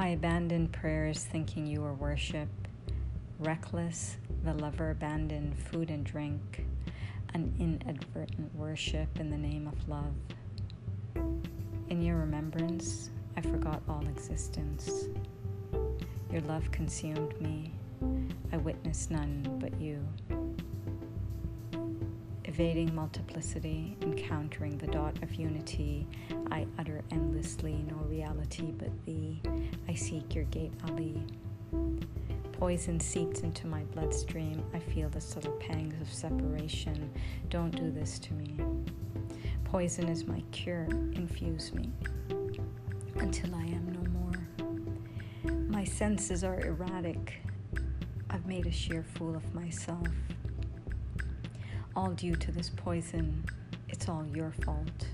I abandon prayers thinking you are worship. Reckless, the lover abandoned food and drink, an inadvertent worship in the name of love. In your remembrance, I forgot all existence. Your love consumed me. I witnessed none but you. Evading multiplicity, encountering the dot of unity, I utter no reality but thee. I seek your gate, Ali. Poison seeps into my bloodstream. I feel the subtle pangs of separation. Don't do this to me. Poison is my cure. Infuse me until I am no more. My senses are erratic. I've made a sheer fool of myself. All due to this poison. It's all your fault.